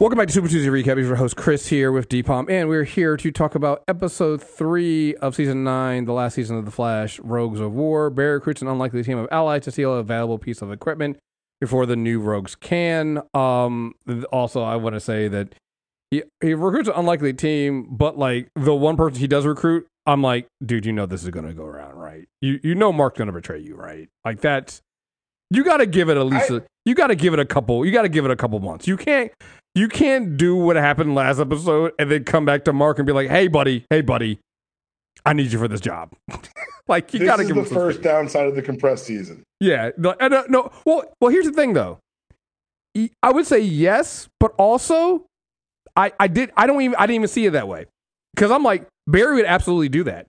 Welcome back to Super Tuesday Recap. He's your host Chris here with Dpom, and we're here to talk about episode three of season nine, the last season of The Flash, Rogues of War. Barry recruits an unlikely team of allies to steal a valuable piece of equipment before the new rogues can. Um, also, I want to say that he, he recruits an unlikely team, but like the one person he does recruit, I'm like, dude, you know this is gonna go around, right? You you know Mark's gonna betray you, right? Like that's you got to give it at least. I- a, you got to give it a couple. You got to give it a couple months. You can't. You can't do what happened last episode and then come back to Mark and be like, "Hey, buddy. Hey, buddy. I need you for this job." like you got to is give the first downside of the compressed season. Yeah. No, and, uh, no. Well, well. Here's the thing, though. I would say yes, but also, I I did. I don't even. I didn't even see it that way because I'm like Barry would absolutely do that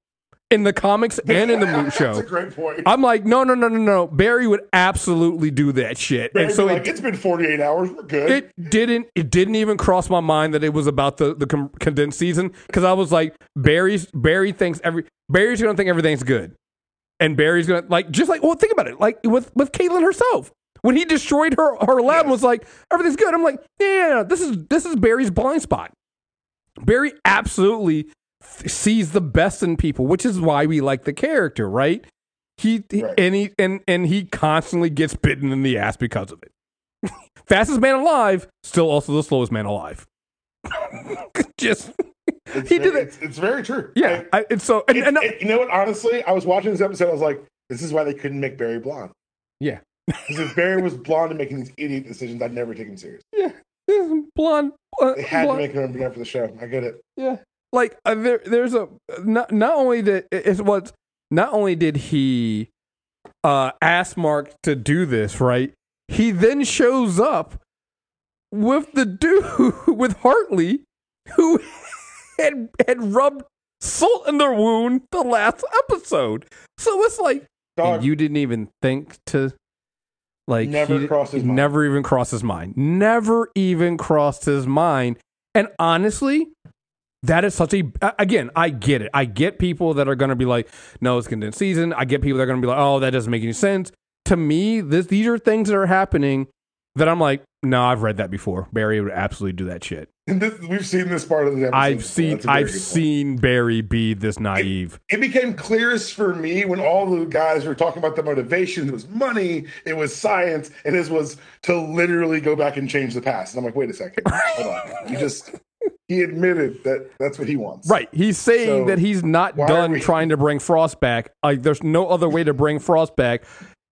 in the comics and in the mo- show. That's a great point. I'm like, no, no, no, no, no. Barry would absolutely do that shit. Barry'd and so be it, like, it's been 48 hours. We're good. it didn't it didn't even cross my mind that it was about the the com- condensed season because I was like, Barry's Barry thinks every Barry's gonna think everything's good, and Barry's gonna like just like well think about it like with with Caitlyn herself. When he destroyed her her lab and was like everything's good. I'm like yeah, yeah, yeah, this is this is Barry's blind spot. Barry absolutely th- sees the best in people, which is why we like the character, right? He, he- Right. and he and and he constantly gets bitten in the ass because of it. Fastest man alive, still also the slowest man alive. Just It's he very, did it. It's, it's very true. Yeah, I, and so and, It- and, it- you know what? Honestly, I was watching this episode. I was like, this is why they couldn't make Barry blonde. yeah, Because if Barry was blonde and making these idiot decisions, I'd never take him serious. yeah, blonde. Uh, They had blonde. to make him blonde for the show. I get it. Yeah, like uh, there, there's a not not only that it was not only did he uh ask Mark to do this right, he then shows up with the dude with Hartley who had had rubbed salt in their wound the last episode. So it's like you didn't even think to like Never he- crossed his mind. never even crossed his mind never even crossed his mind and honestly that is such a again i get it i get people that are going to be like no it's condensed season i get people that are going to be like oh that doesn't make any sense to me this these are things that are happening that i'm like no i've read that before barry would absolutely do that shit this, we've seen this part of the episode. i've seen i've seen barry be this naive It became clearest for me when all the guys were talking about the motivation. It was money, it was science, and his was to literally go back and change the past. And I'm like, wait a second, hold on. You just he admitted that that's what he wants. Right. He's saying So, that he's not done we- trying to bring Frost back. Like, there's no other way to bring Frost back.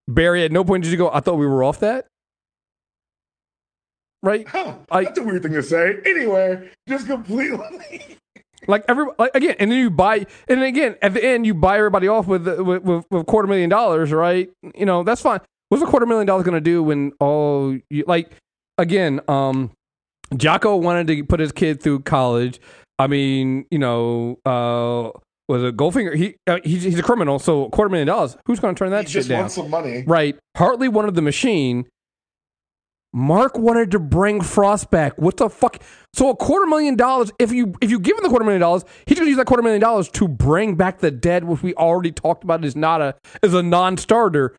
Barry, at no point did you go, I thought we were off that. Right? Huh, I- that's a weird thing to say. Anyway, just completely. Like, every, like, again, and then you buy, and then again, at the end, you buy everybody off with, with, with, with a quarter million dollars, right? You know, that's fine. What's a quarter million dollars going to do when all, you, like, again, um, Jocko wanted to put his kid through college. I mean, you know, uh, was it Goldfinger? He uh, he's, he's a criminal, so a quarter million dollars. Who's going to turn that he shit just down? wants some money. Right. Hartley wanted the machine. Mark wanted to bring Frost back. What the fuck? So a quarter million dollars. If you if you give him the quarter million dollars, he's gonna use that quarter million dollars to bring back the dead, which we already talked about is not a is a non-starter.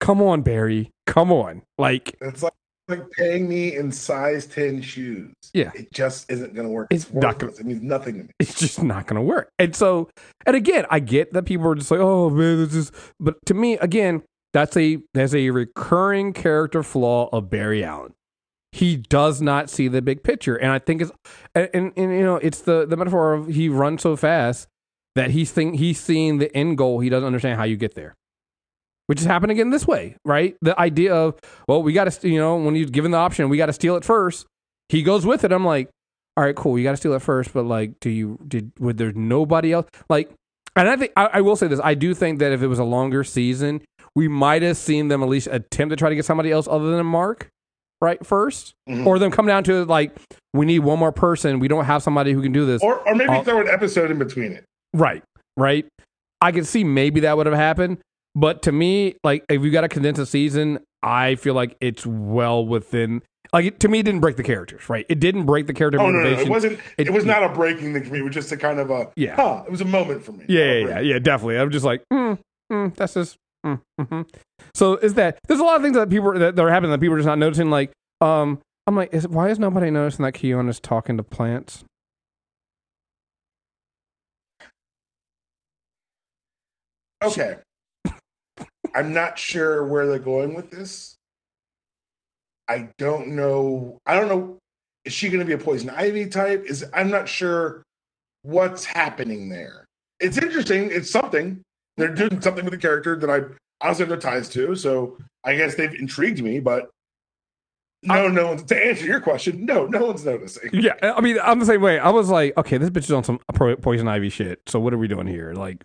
Come on, Barry. Come on. Like It's like like paying me in size ten shoes. Yeah. it just isn't going to work. It's It's, not gonna- It means nothing to me. it's just not going to work. And so, and again, I get that people are just like, oh man, this is. But to me, again, that's a that's a recurring character flaw of Barry Allen. He does not see the big picture, and I think it's and, and, and you know it's the the metaphor of he runs so fast that he's think he's seeing the end goal. He doesn't understand how you get there. Which is happening again this way, right? The idea of, well, we got to, you know, when you're given the option, we got to steal it first. He goes with it. I'm like, all right, cool. You got to steal it first, but like, do you did would there nobody else like? And I think I, I will say this. I do think that if it was a longer season, we might have seen them at least attempt to try to get somebody else other than Mark, right? 1st Mhm. or them come down to like, we need one more person. We don't have somebody who can do this. Or or maybe I'll- throw an episode in between it. Right, right. I could see maybe that would have happened, but to me, like if you got to condense a season, I feel like it's well within. Like it, to me, it didn't break the characters. Right, it didn't break the character Oh no, no, no, motivation. it wasn't. It, It- was not a breaking thing for me. It was just a kind of a Yeah. Huh, it was a moment for me. Yeah, yeah, yeah, yeah, definitely. I'm just like, mm, mm, that's just. Mm, mhm. So is that there's a lot of things that people that, that are happening that people are just not noticing. Like, um, I'm like, is, why is nobody noticing that Khione is talking to plants? Okay. I'm not sure where they're going with this. I don't know. I don't know. Is she going to be a poison ivy type? Is I'm not sure what's happening there. It's interesting. It's something. They're doing something with the character that I honestly have no ties to. So I guess they've intrigued me, but no, no one's to answer your question. No, no one's noticing. Yeah, I mean, I'm the same way. I was like, okay, this bitch is on some poison ivy shit. So what are we doing here? Like,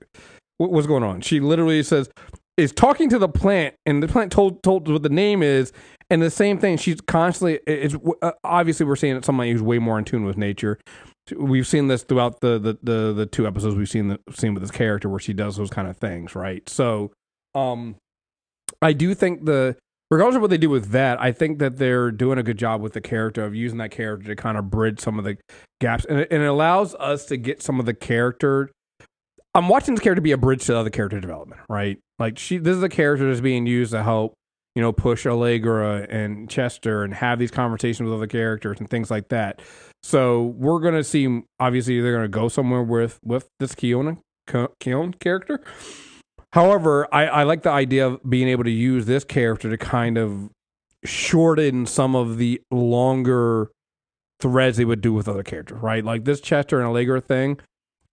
what, what's going on? She literally says is talking to the plant, and the plant told told what the name is, and the same thing. She's constantly. It's uh, obviously we're seeing somebody who's way more in tune with nature. We've seen this throughout the the the, the two episodes we've seen the seen with this character where she does those kind of things, right? So, um, I do think the regardless of what they do with that, I think that they're doing a good job with the character of using that character to kind of bridge some of the gaps, and it, and it allows us to get some of the character. I'm watching this character be a bridge to other character development, right? Like she, this is a character that's being used to help, you know, push Allegra and Chester and have these conversations with other characters and things like that. So we're gonna see. Obviously, they're gonna go somewhere with with this Khione Keon character. However, I, I like the idea of being able to use this character to kind of shorten some of the longer threads they would do with other characters, right? Like this Chester and Allegra thing,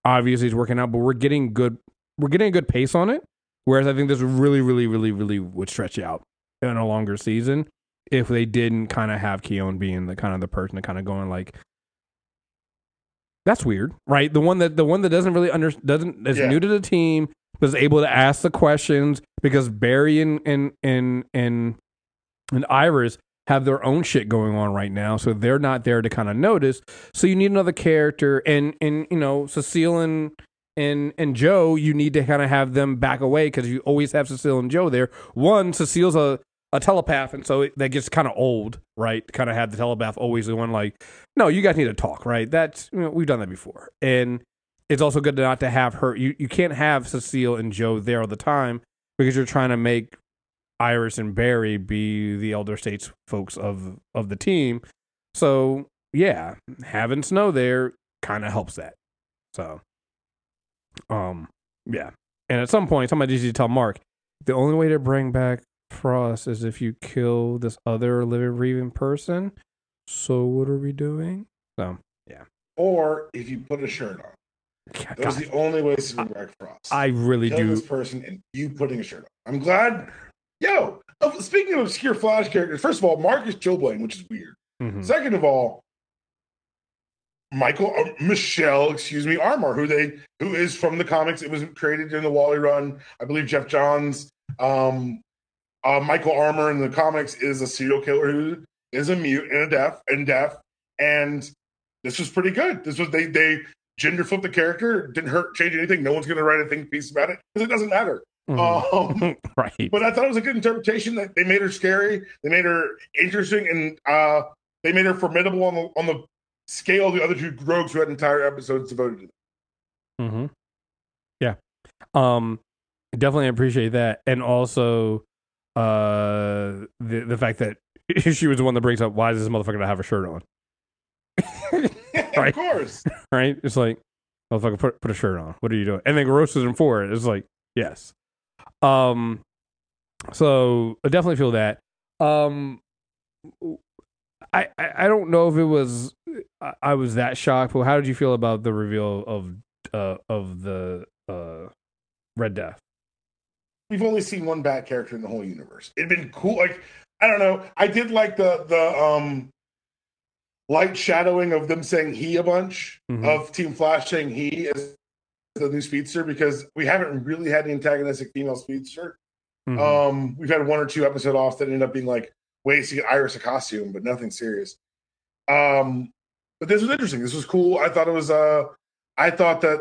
obviously is working out, but we're getting good we're getting a good pace on it. Whereas I think this really, really, really, really would stretch out in a longer season if they didn't kind of have Khione being the kind of the person to kind of going like, that's weird, right? The one that the one that doesn't really under doesn't is Yeah. new to the team, but is able to ask the questions because Barry and and and and, and Iris have their own shit going on right now, so they're not there to kind of notice. So you need another character, and and you know Cecile and and and Joe, you need to kind of have them back away because you always have Cecile and Joe there. One, Cecile's a a telepath, and so it, that gets kind of old, right? Kind of had the telepath always the one like, no, you guys need to talk, right? That's you know, we've done that before, and it's also good not to have her. You you can't have Cecile and Joe there all the time because you're trying to make Iris and Barry be the elder states folks of of the team. So yeah, having Snow there kind of helps that. So, um, yeah, and at some point, somebody needs to tell Mark the only way to bring back Frost is if you kill this other living breathing person. So what are we doing? So yeah. Or if you put a shirt on. God, Those are the only ways to bring back Frost. I really do. this person and you putting a shirt on. I'm glad. Yo, speaking of obscure Flash characters, first of all, Mark Marcus Chillblaine, which is weird. Mhm. Second of all, Michael uh, Michelle, excuse me, Amar, who they who is from the comics. It was created during the Wally run. I believe Geoff Johns. Um, uh, Michael Amar in the comics is a serial killer who is a mute and a deaf and deaf. And this was pretty good. This was they they gender flipped the character. Didn't hurt change anything. No one's going to write a think piece about it because it doesn't matter. Mhm. Um, right. but I thought it was a good interpretation. That they made her scary, they made her interesting, and uh, they made her formidable on the on the scale the other two rogues who had entire episodes devoted to them. Mm-hmm. Yeah. Um, definitely appreciate that, and also uh the the fact that she was the one that brings up why does this motherfucker not have a shirt on? Right. of course. right? It's like motherfucker put put a shirt on. What are you doing? And then roasted him for it. It's like yes. Um. So I definitely feel that. Um. I, I don't know if it was I, was that shocked, but how did you feel about the reveal of uh of the uh Red Death? We've only seen one bad character in the whole universe. It'd been cool. Like I don't know. I did like the the um light shadowing of them saying he a bunch Mhm. of Team Flash saying he is the new speedster because we haven't really had an antagonistic female speedster. Mhm. Um, we've had one or two episode offs that ended up being like ways to get Iris a costume, but nothing serious. Um, but this was interesting. This was cool. I thought it was. Uh, I thought that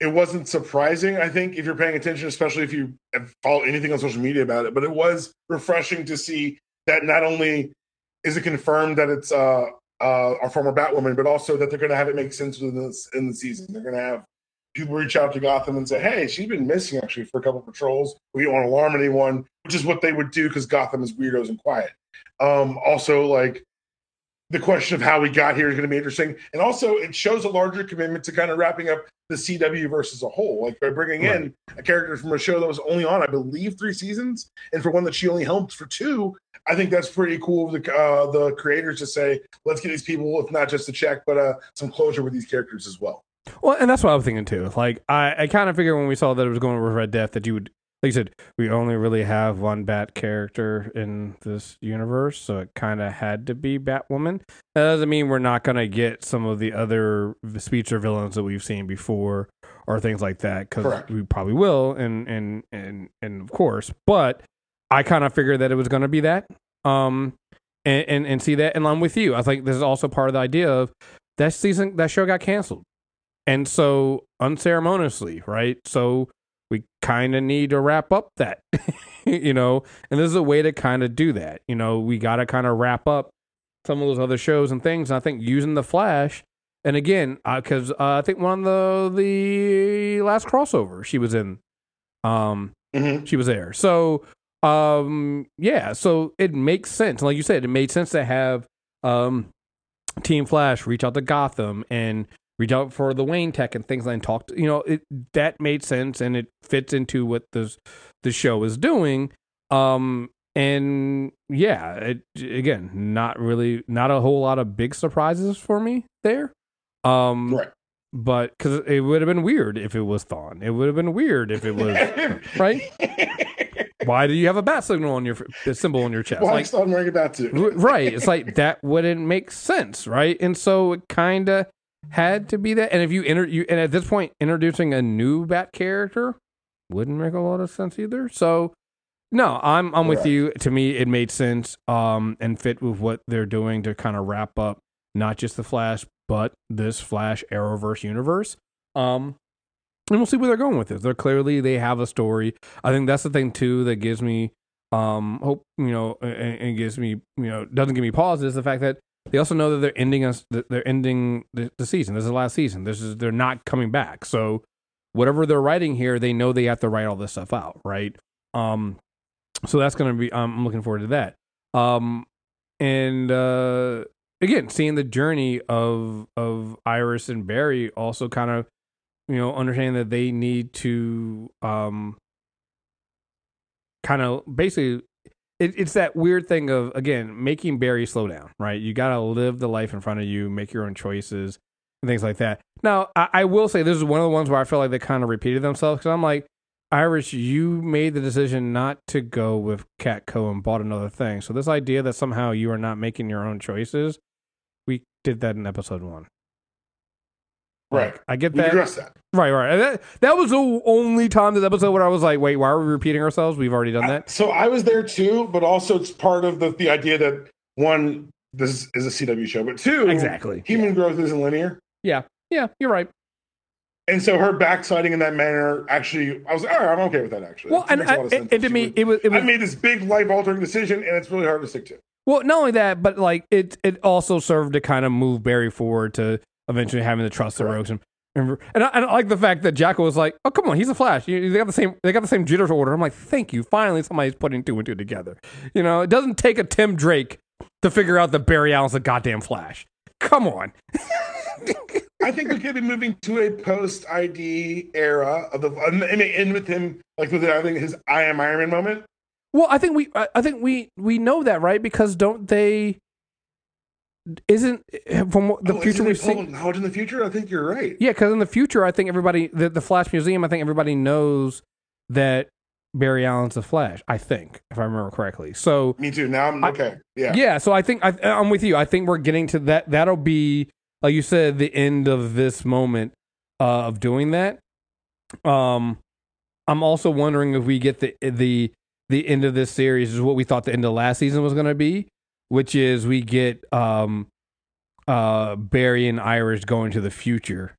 it wasn't surprising. I think if you're paying attention, especially if you follow anything on social media about it, but it was refreshing to see that not only is it confirmed that it's uh, uh, our former Batwoman, but also that they're going to have it make sense within in the season. They're going to have people reach out to Gotham and say, "Hey, she's been missing actually for a couple patrols. We don't want to alarm anyone," which is what they would do because Gotham is weirdos and quiet. Um, also, like the question of how we got here is going to be interesting, and also it shows a larger commitment to kind of wrapping up the CW verse as a whole, like by bringing Right. in a character from a show that was only on, I believe, three seasons, and for one that she only helped for two. I think that's pretty cool of the uh, the creators to say, let's get these people, if not just a check, but uh, some closure with these characters as well. Well, and that's what I was thinking too. Like, I, I kind of figured when we saw that it was going with Red Death that you would, like you said, we only really have one Bat character in this universe, so it kind of had to be Batwoman. That doesn't mean we're not going to get some of the other speedster villains that we've seen before or things like that, because we probably will, and and and and of course. But I kind of figured that it was going to be that, um, and, and and see that, and I'm with you. I think this is also part of the idea of that season, that show got canceled. And so unceremoniously, right? So we kind of need to wrap up that, you know, and this is a way to kind of do that. You know, we got to kind of wrap up some of those other shows and things. And I think using the Flash, and again, because uh, I think one of the the last crossover she was in, um, Mm-hmm. she was there. So, um, yeah, so it makes sense. Like you said, it made sense to have um, Team Flash reach out to Gotham and reach out for the Wayne Tech and things like and talk. To, you know, it that made sense and it fits into what this the show is doing. Um, and yeah, it, again, not really, not a whole lot of big surprises for me there. Um, Right. but because it would have been weird if it was Thawne. It would have been weird if it was right. Why do you have a bat signal on your a symbol on your chest? Why Like, still wearing a bat suit? right? It's like that wouldn't make sense, right? And so it kind of had to be that. And if you enter you, and at this point, introducing a new bat character wouldn't make a lot of sense either. So. No, I'm I'm with Correct. you. To me, it made sense um, and fit with what they're doing to kind of wrap up not just the Flash, but this Flash Arrowverse universe. Um, and we'll see where they're going with this. They're clearly they have a story. I think that's the thing too that gives me um hope. You know, and, and gives me you know doesn't give me pause is the fact that they also know that they're ending us. They're ending the, the season. This is the last season. This is they're not coming back. So whatever they're writing here, they know they have to write all this stuff out, right? Um, so that's gonna be. I'm looking forward to that. Um, and uh, again, seeing the journey of of Iris and Barry also kind of you know understanding that they need to um kind of basically it, it's that weird thing of again making Barry slow down right? You got to live the life in front of you make your own choices and things like that. Now I, I will say this is one of the ones where I feel like they kind of repeated themselves because I'm like Iris you made the decision not to go with Catco and bought another thing. So this idea that somehow you are not making your own choices we did that in episode one Right. I get that that. Right, right. That, that was the only time this episode where I was like, wait, why are we repeating ourselves? We've already done that. So I was there too, but also it's part of the, the idea that one, this is a CW show, but two, Exactly. human growth isn't linear. Yeah, yeah, you're right. And so her backsliding in that manner actually, I was like, all right, I'm okay with that actually. Well, That and, makes a lot of and, and to me, would- it was, it I made this big life altering decision and it's really hard to stick to. well, not only that, but like it, it also served to kind of move Barry forward to eventually having to trust the. Rogues. And, and, and I, and I like the fact that Jacko was like, oh, come on, he's a Flash. You- They got the same, they got the same jitters order. I'm like, thank you. Finally, somebody's putting two and two together. You know, it doesn't take a Tim Drake to figure out that Barry Allen's a goddamn Flash. Come on. I think we could be moving to a post ID era of the, and end with him, like with I think his I am Iron Man moment. Well, I think we, I think we, we know that, right? Because don't they? Isn't from what the Oh, future we've seen? knowledge in the future. I think you're right. Yeah, because in the future, I think everybody, the, the Flash Museum, I think everybody knows that Barry Allen's the Flash. I think, if I remember correctly. So Me too. Now I'm I- okay. Yeah. yeah, so I think I, I'm with you. I think we're getting to that. That'll be, like you said, the end of this moment uh, of doing that. Um, I'm also wondering if we get the the the end of this series is what we thought the end of last season was going to be, which is we get um uh Barry and Iris going to the future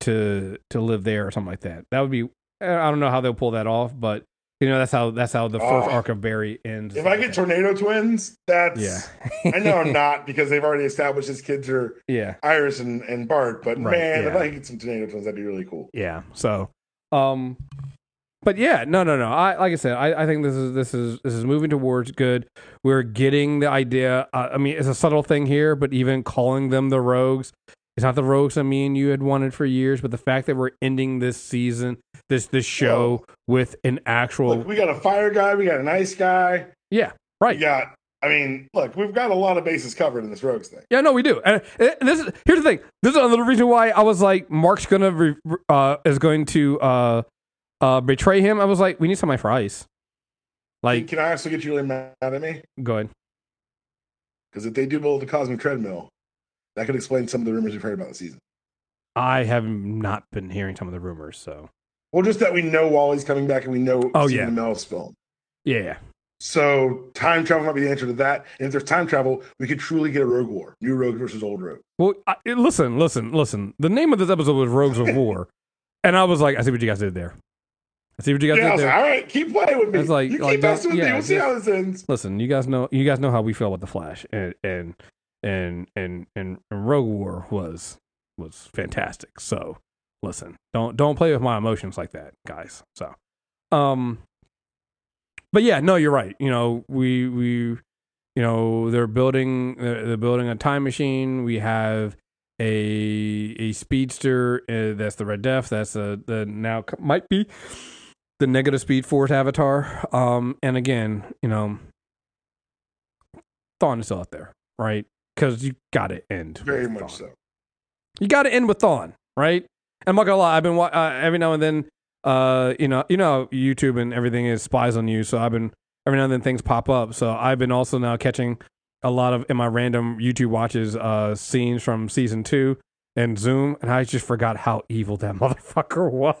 to to live there or something like that. That would be I don't know how they'll pull that off, but you know that's how that's how the first Oh. arc of Barry ends. If I get tornado twins, that's yeah, I know I'm not because they've already established his kids are yeah. Iris and, and Bart. But Right, man, if yeah. I get some tornado twins, that'd be really cool. Yeah. So, um, but yeah, no, no, no. I like I said, I, I think this is this is this is moving towards good. We're getting the idea. Uh, I mean, it's a subtle thing here, but even calling them the Rogues, it's not the Rogues I mean you had wanted for years. But the fact that we're ending this season, this this show with an actual, Look, we got a fire guy, we got an ice guy, yeah, right, got. I mean, look, we've got a lot of bases covered in this Rogues thing. Yeah, no, we do. And and this is here's the thing. This is another reason why I was like, Mark's gonna re, uh, is going to uh, uh, betray him. I was like, we need somebody for ice. Like, Can I also get you really mad at me? go ahead. Because if they do build the cosmic treadmill, that could explain some of the rumors we've heard about the season. I have not been hearing some of the rumors, so Well, just that we know Wally's coming back and we know Oh, Stephen yeah. Amell's film. yeah, yeah. So time travel might be the answer to that. And if there's time travel, we could truly get a Rogue War, new Rogue versus old Rogue. Well, I, listen, listen, listen. The name of this episode was Rogues of War, and I was like, I see what you guys did there. I see what you guys Yeah, did there. like, all right, keep playing with me. It's like- you like, keep messing with don't- me. We'll see how this ends. listen, you guys know you guys know how we feel about the Flash, and and and and and, and Rogue War was was fantastic. So listen, don't don't play with my emotions like that, guys. So, um, but yeah, no, you're right. You know, we we you know they're building they're, they're building a time machine. We have a a speedster uh, that's the Red Death. That's the the now might be the negative speed force avatar. Um, and again, you know, Thawne is still out there, right? Because you got to end Very much Thawne. so. You got to end with Thawne, right? And I'm not gonna lie, I've been wa- uh, every now and then, uh, you know, you know, YouTube and everything is spies on you. So I've been every now and then things pop up. So I've been also now catching a lot of in my random YouTube watches uh scenes from season two and Zoom, and I just forgot how evil that motherfucker was.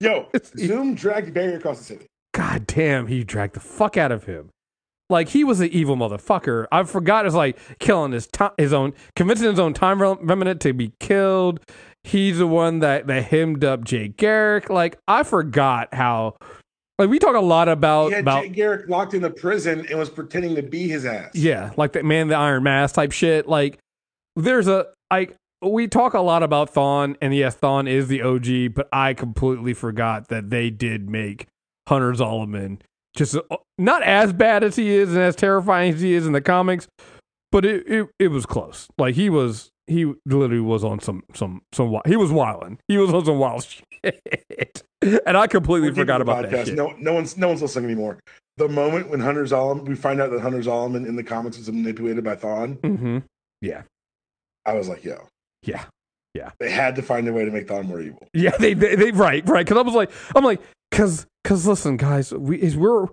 Yo, Zoom dragged Barry across the city. God damn, he dragged the fuck out of him. Like he was an evil motherfucker. I forgot it's like killing his time, his own, convincing his own time rem- remnant to be killed. He's the one that that hemmed up Jay Garrick. Like I forgot how. Like we talk a lot about about Jay Garrick locked in the prison and was pretending to be his ass. yeah, like that man, the Iron Mask type shit. Like there's a like we talk a lot about Thawne, and yes, Thawne is the OG, but I completely forgot that they did make Hunter Zolomon just uh, not as bad as he is and as terrifying as he is in the comics, but it it, it was close. Like he was he literally was on some some some he was wilding. He was on some wild shit, and I completely forgot about that shit. No, no one's no one's listening anymore. The moment when Hunter Zolomon, we find out that Hunter Zolomon in the comics was manipulated by Thawne, Mm-hmm. I was like, yo, Yeah. Yeah. They had to find a way to make Thawne more evil. Yeah, they they, they right right because I was like I'm like because because listen guys we is we're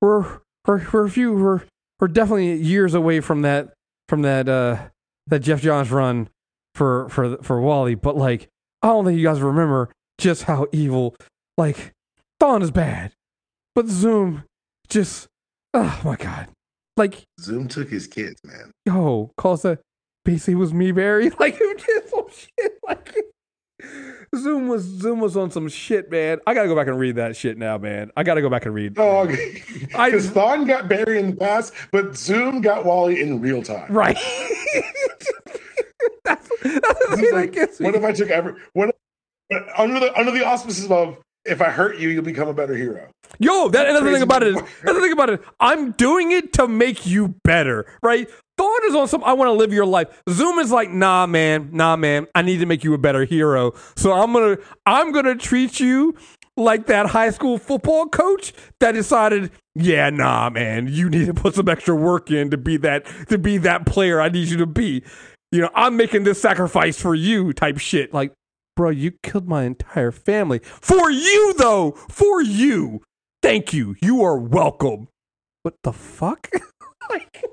we're we're we're a few we're we're definitely years away from that from that uh that Geoff Johns run for for for Wally but like I don't think you guys remember just how evil like Thawne is bad but Zoom just oh my god like Zoom took his kids, man. yo calls that basically was me Barry like it was just some shit like Zoom was Zoom was on some shit man I gotta go back and read that shit now man I gotta go back and read I- because Thawne got Barry in the past, but Zoom got Wally in real time. right that's, that's the thing that gets me what if I took every what under the under the auspices of if I hurt you, you'll become a better hero. Yo, that, the thing about it. Is, motherfucker. that's the thing about it. I'm doing it to make you better, right? Thawne is on some. I want to live your life. Zoom is like, nah, man, nah, man. I need to make you a better hero. So I'm gonna, I'm gonna treat you like that high school football coach that decided, yeah, nah, man, you need to put some extra work in to be that, to be that player I need you to be. You know, I'm making this sacrifice for you, type shit. Like, bro, you killed my entire family for you, though, for you. Thank you. You are welcome. What the fuck? like,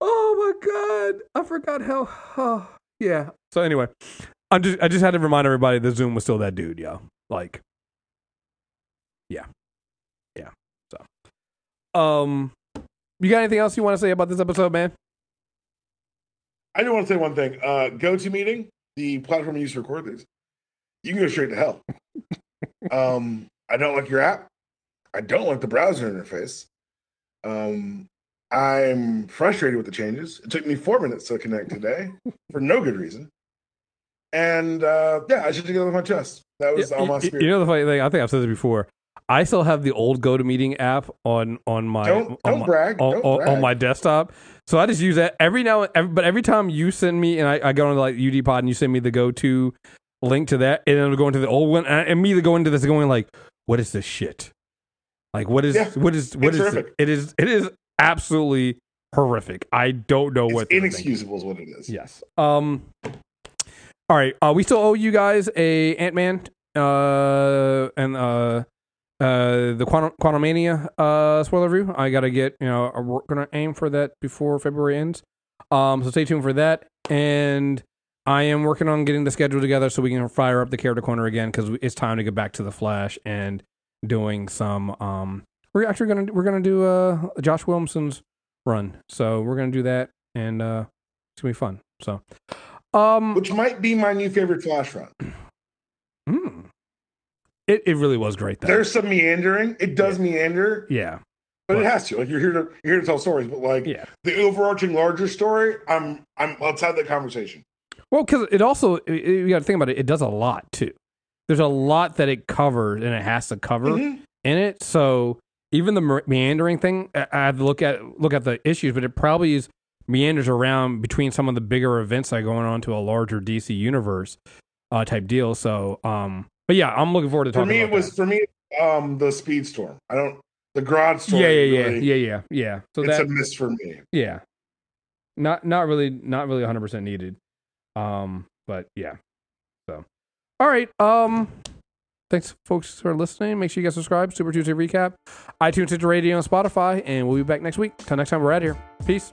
oh my god, I forgot how. Oh, yeah. So anyway, I just I just had to remind everybody that Zoom was still that dude, yo. Like, yeah, yeah. So, um, you got anything else you want to say about this episode, man? I do want to say one thing. Uh, GoToMeeting the platform you use to record these, you can go straight to hell. um, I don't like your app. I don't like the browser interface. Um, I'm frustrated with the changes. It took me four minutes to connect today for no good reason. and uh, yeah, I should get it on my chest. That was Y- on my spirit. You know the funny thing? I think I've said this before. I still have the old GoToMeeting app on on my don't on don't my, brag. on, don't on- brag. on my desktop. So I just use that every now. And every, but every time you send me and I, I go into like UD Pod and you send me the go to link to that, and then it'll go into the old one, and I immediately go into this going like, "What is this shit? Like what is Yeah, what is what is horrific. it is it is absolutely horrific. I don't know it's what inexcusable is what it is. Yes. Um. All right. Uh, we still owe you guys a Ant Man. Uh, and uh, uh, the Quantum Quantumania uh spoiler review. I gotta get. You know, we're gonna aim for that before February ends. Um. So stay tuned for that. And I am working on getting the schedule together so we can fire up the character corner again because it's time to get back to the Flash and doing some. Um. We're actually gonna we're gonna do uh Josh Williamson's run. So we're gonna do that and uh it's gonna be fun. So, um, Which might be my new favorite Flash run. mm. it it really was great though. There's some meandering. It does meander, yeah, but it has to. Like you're here to you're here to tell stories, but like yeah. the overarching larger story, I'm I'm let's that conversation. Well, because it also it- you got to think about it. It does a lot too. There's a lot that it covers and it has to cover Mhm. in it. So even the meandering thing, I have to look at look at the issues, but it probably is meanders around between some of the bigger events that are going on to a larger DC universe uh, type deal. So, um, but yeah, I'm looking forward to it For talking. me, it was for me um the Speedstorm. I don't the that. story. yeah, yeah, yeah, really, yeah, yeah, yeah. So it's that a miss for me. Yeah. Not not really not really 100% needed. Um but yeah. So all right. Um thanks folks for listening. Make sure you guys subscribe. Super Tuesday recap. iTunes, Stitcher Radio, and Spotify and we'll be back next week. Till next time we're out here. Peace.